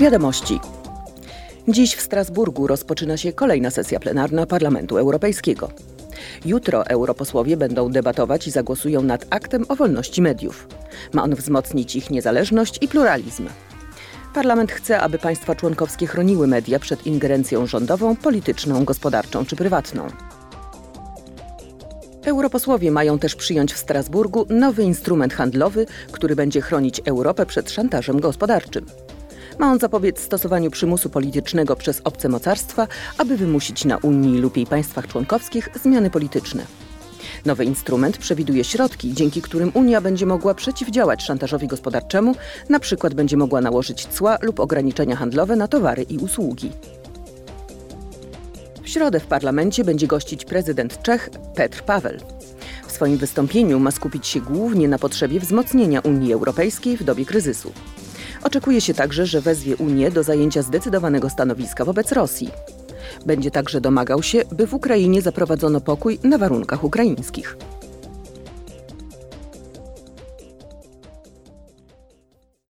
Wiadomości. Dziś w Strasburgu rozpoczyna się kolejna sesja plenarna Parlamentu Europejskiego. Jutro europosłowie będą debatować i zagłosują nad aktem o wolności mediów. Ma on wzmocnić ich niezależność i pluralizm. Parlament chce, aby państwa członkowskie chroniły media przed ingerencją rządową, polityczną, gospodarczą czy prywatną. Europosłowie mają też przyjąć w Strasburgu nowy instrument handlowy, który będzie chronić Europę przed szantażem gospodarczym. Ma on zapobiec stosowaniu przymusu politycznego przez obce mocarstwa, aby wymusić na Unii lub jej państwach członkowskich zmiany polityczne. Nowy instrument przewiduje środki, dzięki którym Unia będzie mogła przeciwdziałać szantażowi gospodarczemu, na przykład będzie mogła nałożyć cła lub ograniczenia handlowe na towary i usługi. W środę w parlamencie będzie gościć prezydent Czech Petr Paweł. W swoim wystąpieniu ma skupić się głównie na potrzebie wzmocnienia Unii Europejskiej w dobie kryzysu. Oczekuje się także, że wezwie Unię do zajęcia zdecydowanego stanowiska wobec Rosji. Będzie także domagał się, by w Ukrainie zaprowadzono pokój na warunkach ukraińskich.